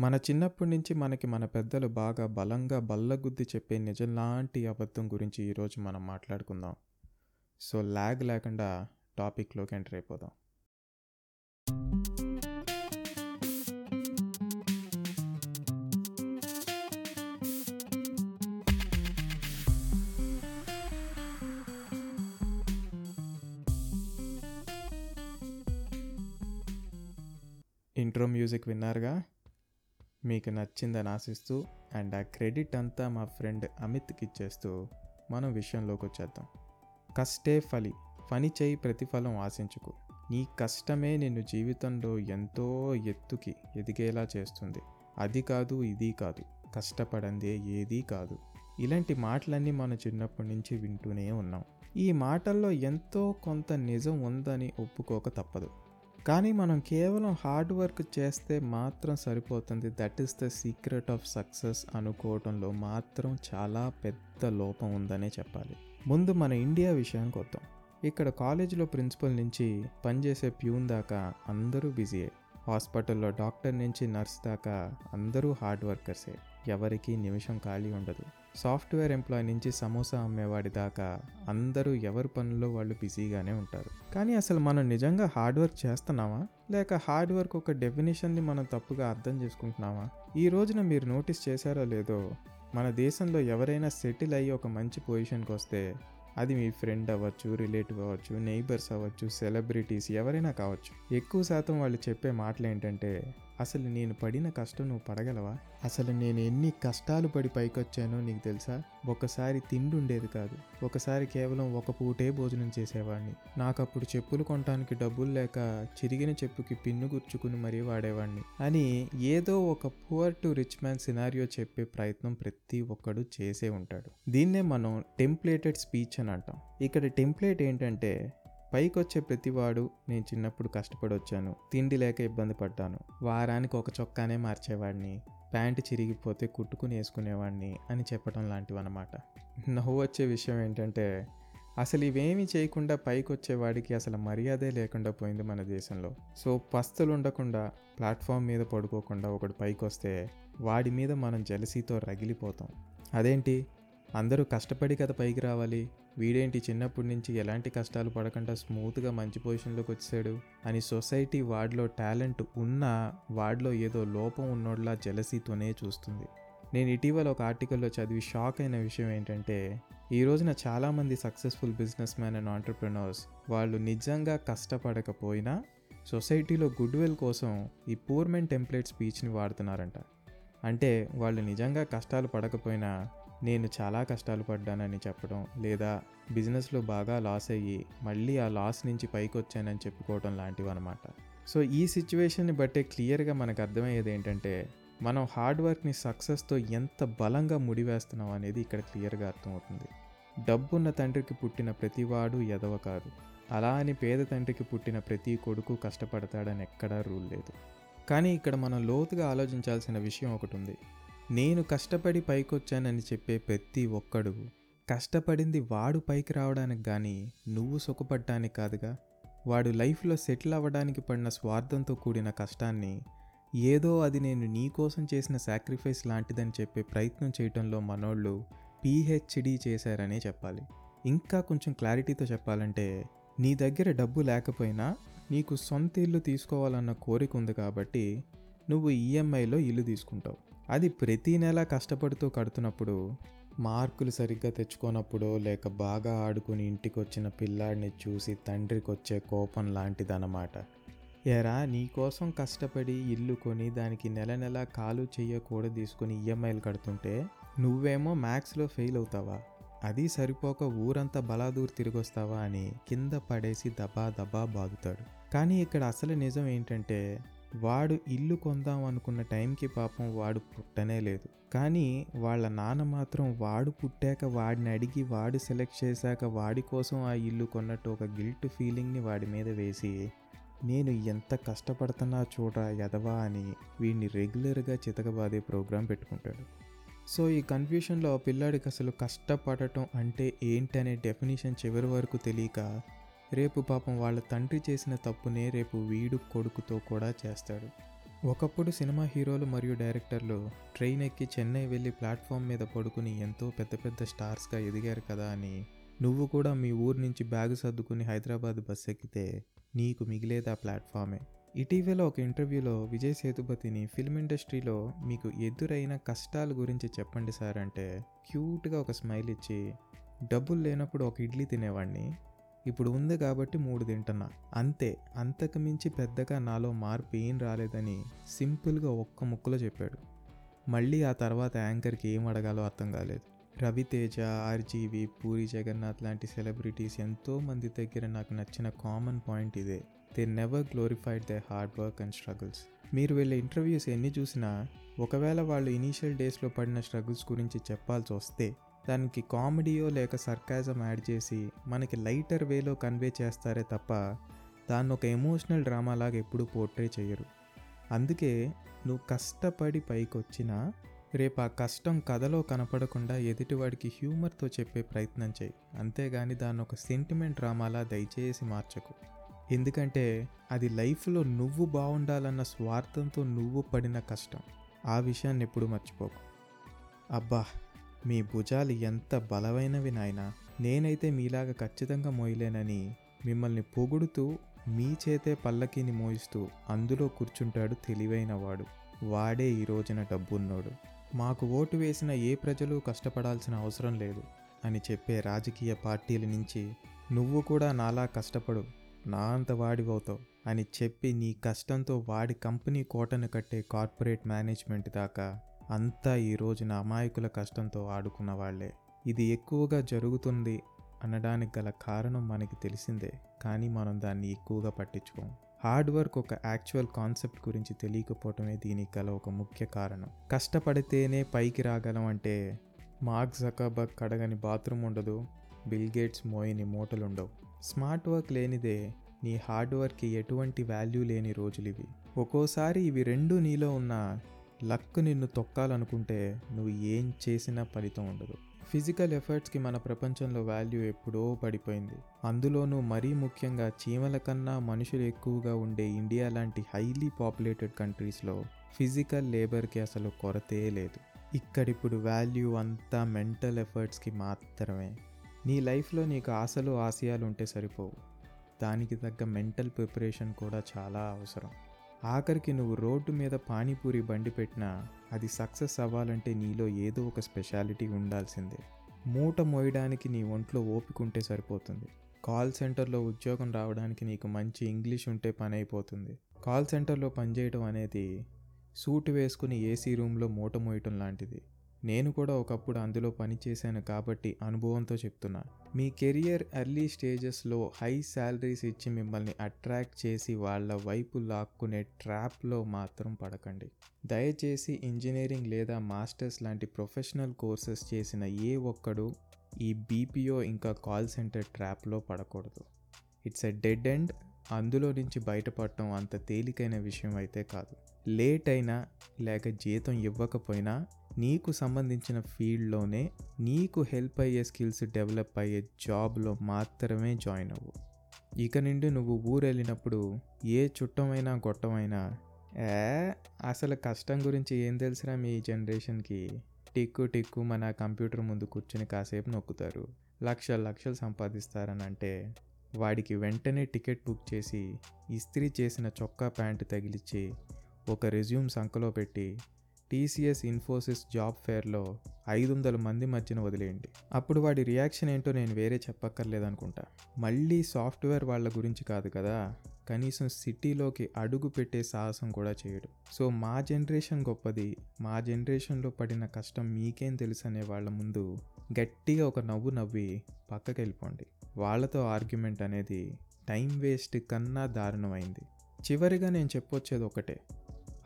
మన చిన్నప్పటి నుంచి మనకి మన పెద్దలు బాగా బలంగా బల్లగుద్ది చెప్పే నిజం లాంటి అబద్ధం గురించి ఈరోజు మనం మాట్లాడుకుందాం. సో ల్యాగ్ లేకుండా టాపిక్లోకి ఎంటర్ అయిపోదాం. ఇంట్రో మ్యూజిక్ విన్నారుగా? మీకు నచ్చిందని ఆశిస్తూ అండ్ ఆ క్రెడిట్ అంతా మా ఫ్రెండ్ అమిత్కి ఇచ్చేస్తూ మనం విషయంలోకి వచ్చేద్దాం. కష్టే ఫలి పని చేయి ప్రతిఫలం ఆశించుకు. నీ కష్టమే నిన్ను జీవితంలో ఎంతో ఎత్తుకి ఎదిగేలా చేస్తుంది. అది కాదు ఇది కాదు కష్టపడందే ఏదీ కాదు. ఇలాంటి మాటలన్నీ మనం చిన్నప్పటి నుంచి వింటూనే ఉన్నాం. ఈ మాటల్లో ఎంతో కొంత నిజం ఉందని ఒప్పుకోక తప్పదు. కానీ మనం కేవలం హార్డ్ వర్క్ చేస్తే మాత్రం సరిపోతుంది. That is the secret of success అనుకోవడంలో మాత్రం చాలా పెద్ద లోపం ఉందనే చెప్పాలి. ముందు మన ఇండియా విషయానికి వద్దాం. ఇక్కడ కాలేజీలో ప్రిన్సిపల్ నుంచి పనిచేసే ప్యూన్ దాకా అందరూ బిజీయే. హాస్పిటల్లో డాక్టర్ నుంచి నర్స్ దాకా అందరూ హార్డ్ వర్కర్సే. ఎవరికి నిమిషం ఖాళీ ఉండదు. సాఫ్ట్వేర్ ఎంప్లాయ్ నుంచి సమోసా అమ్మేవాడి దాకా అందరూ ఎవరి పనుల్లో వాళ్ళు బిజీగానే ఉంటారు. కానీ అసలు మనం నిజంగా హార్డ్ వర్క్ చేస్తున్నామా? లేక హార్డ్ వర్క్ ఒక డెఫినేషన్ని మనం తప్పుగా అర్థం చేసుకుంటున్నామా? ఈ రోజున మీరు నోటీస్ చేశారో లేదో? మన దేశంలో ఎవరైనా సెటిల్ అయ్యి ఒక మంచి పొజిషన్కి వస్తే అది మీ ఫ్రెండ్ అవ్వచ్చు రిలేటివ్ అవ్వచ్చు నైబర్స్ అవ్వచ్చు సెలబ్రిటీస్ ఎవరైనా కావచ్చు. ఎక్కువ శాతం వాళ్ళు చెప్పే మాటలు ఏంటంటే అసలు నేను పడిన కష్టం నువ్వు పడగలవా? అసలు నేను ఎన్ని కష్టాలు పడి పైకొచ్చానో నీకు తెలుసా? ఒకసారి తిండి ఉండేది కాదు. ఒకసారి కేవలం ఒక పూటే భోజనం చేసేవాడిని నాకు అప్పుడు చెప్పులు కొనడానికి డబ్బులు లేక చిరిగిన చెప్పుకి పిన్ను గుర్చుకుని మరీ వాడేవాడిని అని ఏదో ఒక poor to rich man scenario చెప్పే ప్రయత్నం ప్రతి ఒక్కడు చేసే ఉంటాడు. దీన్నే మనం టెంప్లేటెడ్ స్పీచ్ అని అంటాం. ఇక్కడ టెంప్లేట్ ఏంటంటే పైకి వచ్చే ప్రతివాడు నేను చిన్నప్పుడు కష్టపడి వచ్చాను తిండి లేక ఇబ్బంది పడ్డాను. వారానికి ఒక చొక్కానే మార్చేవాడిని. ప్యాంటు చిరిగిపోతే కుట్టుకుని వేసుకునేవాడిని అని చెప్పడం లాంటివి అనమాట నవ్వు వచ్చే విషయం ఏంటంటే అసలు ఇవేమి చేయకుండా పైకి వచ్చేవాడికి అసలు మర్యాదే లేకుండా పోయింది మన దేశంలో. సో పస్తులు ఉండకుండా ప్లాట్ఫామ్ మీద పడుకోకుండా ఒకడు పైకి వస్తే వాడి మీద మనం జలసీతో రగిలిపోతాం. అదేంటి? అందరూ కష్టపడి కదా పైకి రావాలి. వీడేంటి చిన్నప్పటి నుంచి ఎలాంటి కష్టాలు పడకుండా స్మూత్గా మంచి పొజిషన్లోకి వచ్చాడు అని సొసైటీ వాడిలో టాలెంట్ ఉన్నా వాడిలో ఏదో లోపం ఉన్నోడ్లా జలసీతోనే చూస్తుంది. నేను ఇటీవల ఒక ఆర్టికల్లో చదివి షాక్ అయిన విషయం ఏంటంటే ఈ రోజున చాలామంది successful business man and entrepreneurs వాళ్ళు నిజంగా కష్టపడకపోయినా సొసైటీలో గుడ్ విల్ కోసం ఈ పూర్మెన్ టెంప్లెట్ స్పీచ్ని వాడుతున్నారంట. అంటే వాళ్ళు నిజంగా కష్టాలు పడకపోయినా నేను చాలా కష్టాలు పడ్డానని చెప్పడం లేదా బిజినెస్లో బాగా లాస్ అయ్యి మళ్ళీ ఆ లాస్ నుంచి పైకి వచ్చానని చెప్పుకోవడం లాంటివి అనమాట సో ఈ సిచ్యువేషన్ని బట్టే క్లియర్గా మనకు అర్థమయ్యేది ఏంటంటే మనం హార్డ్ వర్క్ని సక్సెస్తో ఎంత బలంగా ముడివేస్తున్నాం అనేది ఇక్కడ క్లియర్గా అర్థమవుతుంది. డబ్బున్న తండ్రికి పుట్టిన ప్రతివాడు ఎదవ కాదు. అలా అని పేద తండ్రికి పుట్టిన ప్రతి కొడుకు కష్టపడతాడని ఎక్కడా రూల్ లేదు. కానీ ఇక్కడ మనం లోతుగా ఆలోచించాల్సిన విషయం ఒకటి ఉంది. నేను కష్టపడి పైకొచ్చానని చెప్పే ప్రతి ఒక్కడు కష్టపడింది వాడు పైకి రావడానికి కానీ నువ్వు సుఖపడ్డానికి కాదుగా. వాడు లైఫ్లో సెటిల్ అవ్వడానికి పడిన స్వార్థంతో కూడిన కష్టాన్ని ఏదో అది నేను నీ కోసం చేసిన సాక్రిఫైస్ లాంటిదని చెప్పే ప్రయత్నం చేయటంలో మనోళ్ళు పిహెచ్డి చేశారనే చెప్పాలి. ఇంకా కొంచెం క్లారిటీతో చెప్పాలంటే నీ దగ్గర డబ్బు లేకపోయినా నీకు సొంత ఇల్లు తీసుకోవాలన్న కోరిక ఉంది కాబట్టి నువ్వు ఈఎంఐలో ఇల్లు తీసుకుంటావు. అది ప్రతి నెల కష్టపడుతూ కడుతున్నప్పుడు మార్కులు సరిగ్గా తెచ్చుకోనప్పుడో లేక బాగా ఆడుకుని ఇంటికి వచ్చిన పిల్లాడిని చూసి తండ్రికి వచ్చే కోపం లాంటిదన్నమాట. ఎరా నీకోసం కష్టపడి ఇల్లు కొని దానికి నెల నెల కాలు చెయ్య కూడా తీసుకొని ఈఎంఐలు కడుతుంటే నువ్వేమో మ్యాథ్స్లో ఫెయిల్ అవుతావా? అది సరిపోక ఊరంతా బలాదూర్ తిరిగొస్తావా అని కింద పడేసి దబా దబా బాగుతాడు కానీ ఇక్కడ అసలు నిజం ఏంటంటే వాడు ఇల్లు కొందాం అనుకున్న టైంకి పాపం వాడు పుట్టనే లేదు. కానీ వాళ్ళ నాన్న మాత్రం వాడు పుట్టాక వాడిని అడిగి వాడు సెలెక్ట్ చేశాక వాడి కోసం ఆ ఇల్లు కొన్నట్టు ఒక గిల్ట్ ఫీలింగ్ని వాడి మీద వేసి నేను ఎంత కష్టపడుతున్నా చూడరా ఎదవా అని వీడిని రెగ్యులర్గా చితకబాదే ప్రోగ్రాం పెట్టుకుంటాడు. సో ఈ కన్ఫ్యూషన్లో పిల్లాడికి అసలు కష్టపడటం అంటే ఏంటనే డెఫినేషన్ చివరి వరకు తెలియక రేపు పాపం వాళ్ళ తండ్రి చేసిన తప్పునే రేపు వీడు కొడుకుతో కూడా చేస్తాడు. ఒకప్పుడు సినిమా హీరోలు మరియు డైరెక్టర్లు ట్రైన్ ఎక్కి చెన్నై వెళ్ళి ప్లాట్ఫామ్ మీద పడుకుని ఎంతో పెద్ద పెద్ద స్టార్స్గా ఎదిగారు కదా అని నువ్వు కూడా మీ ఊరు నుంచి బ్యాగ్ సర్దుకుని హైదరాబాద్ బస్ ఎక్కితే నీకు మిగిలేదా ఆ ప్లాట్ఫామే. ఇటీవల ఒక ఇంటర్వ్యూలో విజయ్ సేతుపతిని ఫిల్మ్ ఇండస్ట్రీలో మీకు ఎదురైన కష్టాల గురించి చెప్పండి సార్ అంటే క్యూట్గా ఒక స్మైల్ ఇచ్చి డబ్బులు లేనప్పుడు ఒక ఇడ్లీ తినేవాడిని ఇప్పుడు ఉంది కాబట్టి మూడు తింటున్నా. అంతే అంతకు మించి పెద్దగా నాలో మార్పు ఏం రాలేదని సింపుల్గా ఒక్క ముక్కలో చెప్పాడు. మళ్ళీ ఆ తర్వాత యాంకర్కి ఏం అడగాలో అర్థం కాలేదు. రవితేజ ఆర్జీవి పూరి జగన్నాథ్ లాంటి సెలబ్రిటీస్ ఎంతోమంది దగ్గర నాకు నచ్చిన కామన్ పాయింట్ ఇదే. They never glorified they hard work and struggles. మీరు వీళ్ళ ఇంటర్వ్యూస్ ఎన్ని చూసినా ఒకవేళ వాళ్ళు ఇనీషియల్ డేస్లో పడిన స్ట్రగుల్స్ గురించి చెప్పాల్సి వస్తే దానికి కామెడీయో లేక సర్కాజం యాడ్ చేసి మనకి లైటర్ వేలో కన్వే చేస్తారే తప్ప దాన్ని ఒక ఎమోషనల్ డ్రామా లాగా ఎప్పుడూ పోర్ట్రే చేయరు. అందుకే నువ్వు కష్టపడి పైకి వచ్చినా రేపు ఆ కష్టం కథలో కనపడకుండా ఎదుటివాడికి హ్యూమర్తో చెప్పే ప్రయత్నం చేయి. అంతేగాని దాన్ని ఒక సెంటిమెంట్ డ్రామాలా దయచేసి మార్చకు. ఎందుకంటే అది లైఫ్లో నువ్వు బాగుండాలన్న స్వార్థంతో నువ్వు పడిన కష్టం. ఆ విషయాన్ని ఎప్పుడు మర్చిపోకు. అబ్బా! మీ భుజాలు ఎంత బలమైనవి నాయనా. నేనైతే మీలాగా ఖచ్చితంగా మోయలేనని మిమ్మల్ని పొగుడుతూ మీ చేతే పల్లకిని మోయిస్తూ అందులో కూర్చుంటాడు తెలివైనవాడు వాడే ఈ రోజున డబ్బున్నోడు. మాకు ఓటు వేసిన ఏ ప్రజలు కష్టపడాల్సిన అవసరం లేదు అని చెప్పే రాజకీయ పార్టీల నుంచి నువ్వు కూడా నాలా కష్టపడు. నా అంత వాడివవుతావు అని చెప్పి నీ కష్టంతో వాడి కంపెనీ కోటను కట్టే కార్పొరేట్ మేనేజ్మెంట్ దాకా అంతా ఈ రోజున అమాయకుల కష్టంతో ఆడుకున్న వాళ్ళే ఇది ఎక్కువగా జరుగుతుంది అనడానికి గల కారణం మనకి తెలిసిందే కానీ మనం దాన్ని ఎక్కువగా పట్టించుకోం. హార్డ్ వర్క్ ఒక యాక్చువల్ కాన్సెప్ట్ గురించి తెలియకపోవటమే దీనికి గల ఒక ముఖ్య కారణం. కష్టపడితేనే పైకి రాగలం అంటే మార్క్ జకాబక్ కడగని బాత్రూమ్ ఉండదు బిల్ గేట్స్ మోయని మూటలుండవు. స్మార్ట్ వర్క్ లేనిదే నీ హార్డ్ వర్క్కి ఎటువంటి వాల్యూ లేని రోజులు ఇవి ఒక్కోసారి ఇవి రెండు నీలో ఉన్న లక్ నిన్ను తొక్కాలనుకుంటే నువ్వు ఏం చేసినా ఫలితం ఉండదు. ఫిజికల్ ఎఫర్ట్స్కి మన ప్రపంచంలో వాల్యూ ఎప్పుడో పడిపోయింది. అందులోనూ మరీ ముఖ్యంగా చీమల కన్నా మనుషులు ఎక్కువగా ఉండే ఇండియా లాంటి హైలీ పాపులేటెడ్ కంట్రీస్లో ఫిజికల్ లేబర్కి అసలు కొరతే లేదు. ఇక్కడిప్పుడు వాల్యూ అంతా మెంటల్ ఎఫర్ట్స్కి మాత్రమే. నీ లైఫ్లో నీకు ఆశలు ఆశయాలు ఉంటే సరిపోవు. దానికి తగ్గ మెంటల్ ప్రిపరేషన్ కూడా చాలా అవసరం. ఆఖరికి నువ్వు రోడ్డు మీద పానీపూరి బండి పెట్టినా అది సక్సెస్ అవ్వాలంటే నీలో ఏదో ఒక స్పెషాలిటీ ఉండాల్సిందే. మూట మోయడానికి నీ ఒంట్లో ఓపిక ఉంటే సరిపోతుంది. కాల్ సెంటర్లో ఉద్యోగం రావడానికి నీకు మంచి ఇంగ్లీష్ ఉంటే పని అయిపోతుంది కాల్ సెంటర్లో పనిచేయడం అనేది సూట్ వేసుకుని ఏసీ రూమ్లో మూట మోయటం లాంటిది. నేను కూడా ఒకప్పుడు అందులో పనిచేశాను కాబట్టి అనుభవంతో చెప్తున్నా. మీ కెరియర్ ఎర్లీ స్టేజెస్లో హై శాలరీస్ ఇచ్చి మిమ్మల్ని అట్రాక్ట్ చేసి వాళ్ళ వైపు లాక్కునే ట్రాప్లో మాత్రం పడకండి. దయచేసి ఇంజనీరింగ్ లేదా మాస్టర్స్ లాంటి ప్రొఫెషనల్ కోర్సెస్ చేసిన ఏ ఒక్కడు ఈ బీపీఓ ఇంకా కాల్ సెంటర్ ట్రాప్లో పడకూడదు. It's a dead end. అందులో నుంచి బయటపడటం అంత తేలికైన విషయం అయితే కాదు. లేట్ అయినా లేక జీతం ఇవ్వకపోయినా నీకు సంబంధించిన ఫీల్డ్లోనే నీకు హెల్ప్ అయ్యే స్కిల్స్ డెవలప్ అయ్యే జాబ్లో మాత్రమే జాయిన్ అవ్వు. ఇక నుండి నువ్వు ఊరు వెళ్ళినప్పుడు ఏ చుట్టమైనా గొట్టమైనా ఏ అసలు కష్టం గురించి ఏం తెలిసినా మీ జనరేషన్కి? టిక్కు టిక్కు మన కంప్యూటర్ ముందు కూర్చుని కాసేపు నొక్కుతారు. లక్షలు లక్షలు సంపాదిస్తారని అంటే వాడికి వెంటనే టికెట్ బుక్ చేసి ఇస్త్రీ చేసిన చొక్కా ప్యాంటు తగిలిచ్చి ఒక రెజ్యూమ్ సంఖలో పెట్టి టీసీఎస్ ఇన్ఫోసిస్ జాబ్ ఫేర్లో ఐదు వందల మంది మధ్యన వదిలేయండి. అప్పుడు వాడి రియాక్షన్ ఏంటో నేను వేరే చెప్పక్కర్లేదనుకుంటా. మళ్ళీ సాఫ్ట్వేర్ వాళ్ళ గురించి కాదు కదా కనీసం సిటీలోకి అడుగు పెట్టే సాహసం కూడా చేయడు. సో మా జనరేషన్ గొప్పది మా జనరేషన్లో పడిన కష్టం మీకేం తెలుసు అనే వాళ్ళ ముందు గట్టిగా ఒక నవ్వు నవ్వి పక్కకి వెళ్ళిపోండి వాళ్ళతో ఆర్గ్యుమెంట్ అనేది టైం వేస్ట్ కన్నా దారుణమైంది. చివరిగా నేను చెప్పొచ్చేది ఒకటే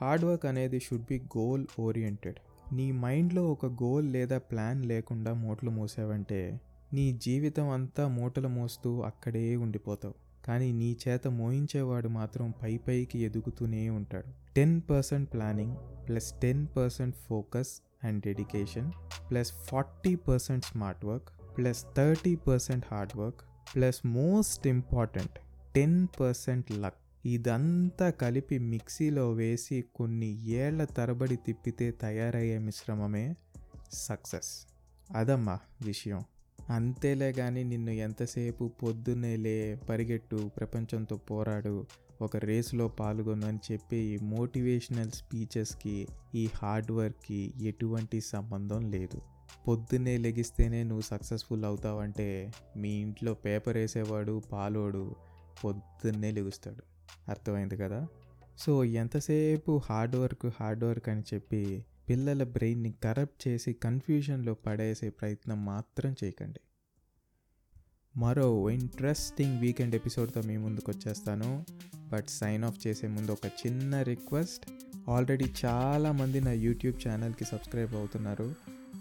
హార్డ్ వర్క్ అనేది షుడ్ బి గోల్ ఓరియంటెడ్ నీ మైండ్లో ఒక గోల్ లేదా ప్లాన్ లేకుండా మూటలు మూసావంటే నీ జీవితం అంతా మూటలు మోస్తూ అక్కడే ఉండిపోతావు. కానీ నీ చేత మోయించేవాడు మాత్రం పై పైకి ఎదుగుతూనే ఉంటాడు. Ten percent planning plus ten percent focus and dedication plus forty percent smart work plus thirty percent hard work plus most important ten percent luck ఇదంతా కలిపి మిక్సీలో వేసి కొన్ని ఏళ్ళ తరబడి తిప్పితే తయారయ్యే మిశ్రమమే సక్సెస్. అదమ్మా విషయం. అంతేలే కానీ నిన్ను ఎంతసేపు పొద్దున్నే లే పరిగెట్టు ప్రపంచంతో పోరాడు ఒక రేసులో పాల్గొను అని చెప్పి ఈ మోటివేషనల్ స్పీచెస్కి ఈ హార్డ్ వర్క్కి ఎటువంటి సంబంధం లేదు. పొద్దున్నే లెగిస్తేనే నువ్వు సక్సెస్ఫుల్ అవుతావంటే మీ ఇంట్లో పేపర్ వేసేవాడు పాలోడు పొద్దున్నే లెగుస్తాడు. అర్థమైంది కదా? సో ఎంతసేపు హార్డ్ వర్క్ హార్డ్ వర్క్ అని చెప్పి పిల్లల బ్రెయిన్ని కరప్ట్ చేసి కన్ఫ్యూజన్లో పడేసే ప్రయత్నం మాత్రం చేయకండి. మరో ఇంట్రెస్టింగ్ వీకెండ్ ఎపిసోడ్తో మీ ముందుకు వచ్చేస్తాను. బట్ సైన్ ఆఫ్ చేసే ముందు ఒక చిన్న రిక్వెస్ట్. ఆల్రెడీ చాలామంది నా యూట్యూబ్ ఛానల్కి సబ్స్క్రైబ్ అవుతున్నారు.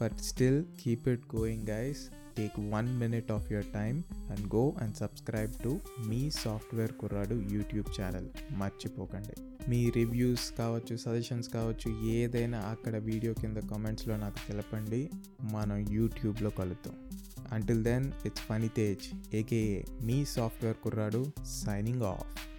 But still keep it going guys. Take one minute of your time and go and subscribe to me software కుర్రాడు యూట్యూబ్ ఛానల్ మర్చిపోకండి. మీ రివ్యూస్ కావచ్చు సజెషన్స్ కావచ్చు ఏదైనా అక్కడ వీడియో కింద కామెంట్స్లో నాకు తెలపండి. మనం యూట్యూబ్లో కలుద్దాం. Until then it's funny Tej AKA me software కుర్రాడు సైనింగ్ ఆఫ్